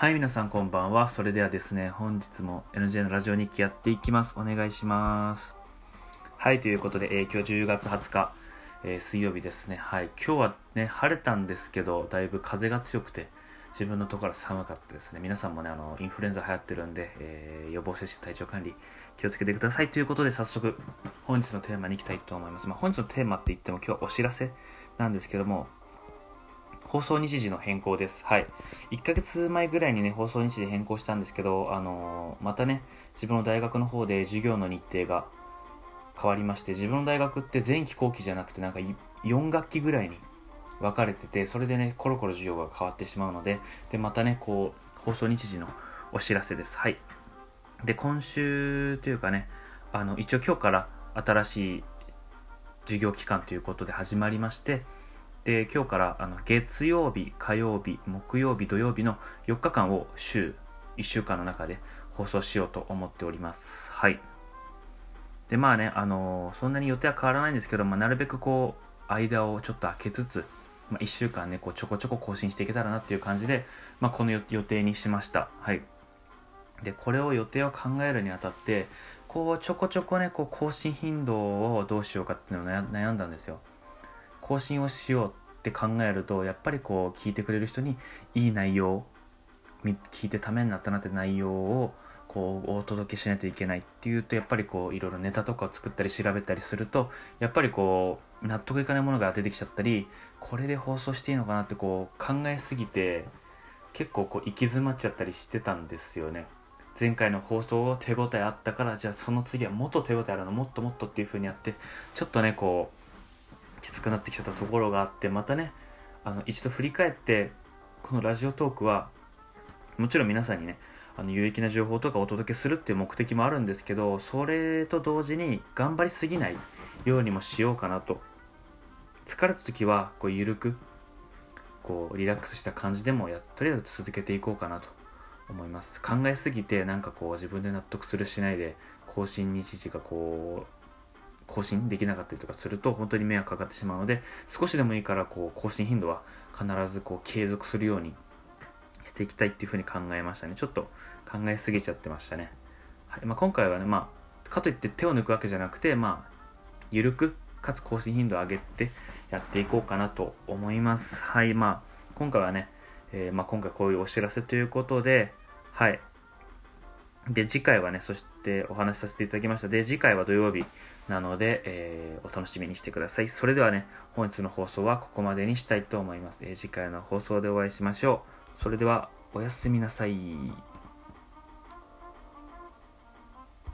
はい、皆さんこんばんは。それではですね、本日も NJ のラジオ日記やっていきます。お願いします。はい、ということで、えー今日10月20日、えー水曜日ですね。はい、今日はね、晴れたんですけど、だいぶ風が強くて、自分のところ寒かったですね。皆さんもね、あの、インフルエンザ流行ってるんで、えー予防接種、体調管理、気をつけてください。ということで、早速、本日のテーマに行きたいと思います。まあ、本日のテーマって言っても、今日はお知らせなんですけども、放送日時の変更です。はい。1ヶ月前ぐらいにね、放送日時変更したんですけど、あのーまたね、自分の大学の方で授業の日程が変わりまして、自分の大学って前期後期じゃなくて、なんか4学期ぐらいに分かれてて、それでね、コロコロ授業が変わってしまうので、で、またね、こう、放送日時のお知らせです。はい。で、今週というかね、あの、一応今日から新しい授業期間ということで始まりまして、で今日からあの月曜日火曜日木曜日土曜日の4日間を週1週間の中で放送しようと思っております。はい。でまあねあのそんなに予定は変わらないんですけど、まあ、なるべくこう間をちょっと空けつつ、まあ、1週間ねこうちょこちょこ更新していけたらなっていう感じで、まあ、この予定にしました。はい。でこれを予定を考えるにあたってこうちょこちょこねこう更新頻度をどうしようかっていうのを悩悩んだんですよ。更新をしようって考えるとやっぱりこう聞いてくれる人にいい内容み聞いてためになったなって内容をこうお届けしないといけないっていうとやっぱりこういろいろネタとかを作ったり調べたりするとやっぱりこう納得いかないものが出てきちゃったりこれで放送していいのかなってこう考えすぎて結構こう行き詰まっちゃったりしてたんですよね。前回の放送手応えあったからじゃあその次はもっと手応えあるのもっともっとっていう風にやってちょっとねこうきつくなってきちゃったところがあってまたねあの一度振り返ってこのラジオトークはもちろん皆さんにねあの有益な情報とかお届けするっていう目的もあるんですけどそれと同時に頑張りすぎないようにもしようかなと。疲れた時はこう緩くこうリラックスした感じでもやとりあえず続けていこうかなと。思います。考えすぎてなんかこう自分で納得するしないで更新日時がこう更新できなかったりとかすると本当に迷惑かかってしまうので少しでもいいからこう更新頻度は必ずこう継続するようにしていきたいっていうふうに考えましたね。ちょっと考えすぎちゃってましたね、はい。まあ、今回はねまあかといって手を抜くわけじゃなくてまあ緩くかつ更新頻度を上げてやっていこうかなと思います。はい。まあ今回はね、えーまあ、今回こういうお知らせということではい。で次回はねそしてお話しさせていただきました。で次回は土曜日なので、えーお楽しみにしてください。それではね本日の放送はここまでにしたいと思います、えー次回の放送でお会いしましょう。それではおやすみなさい。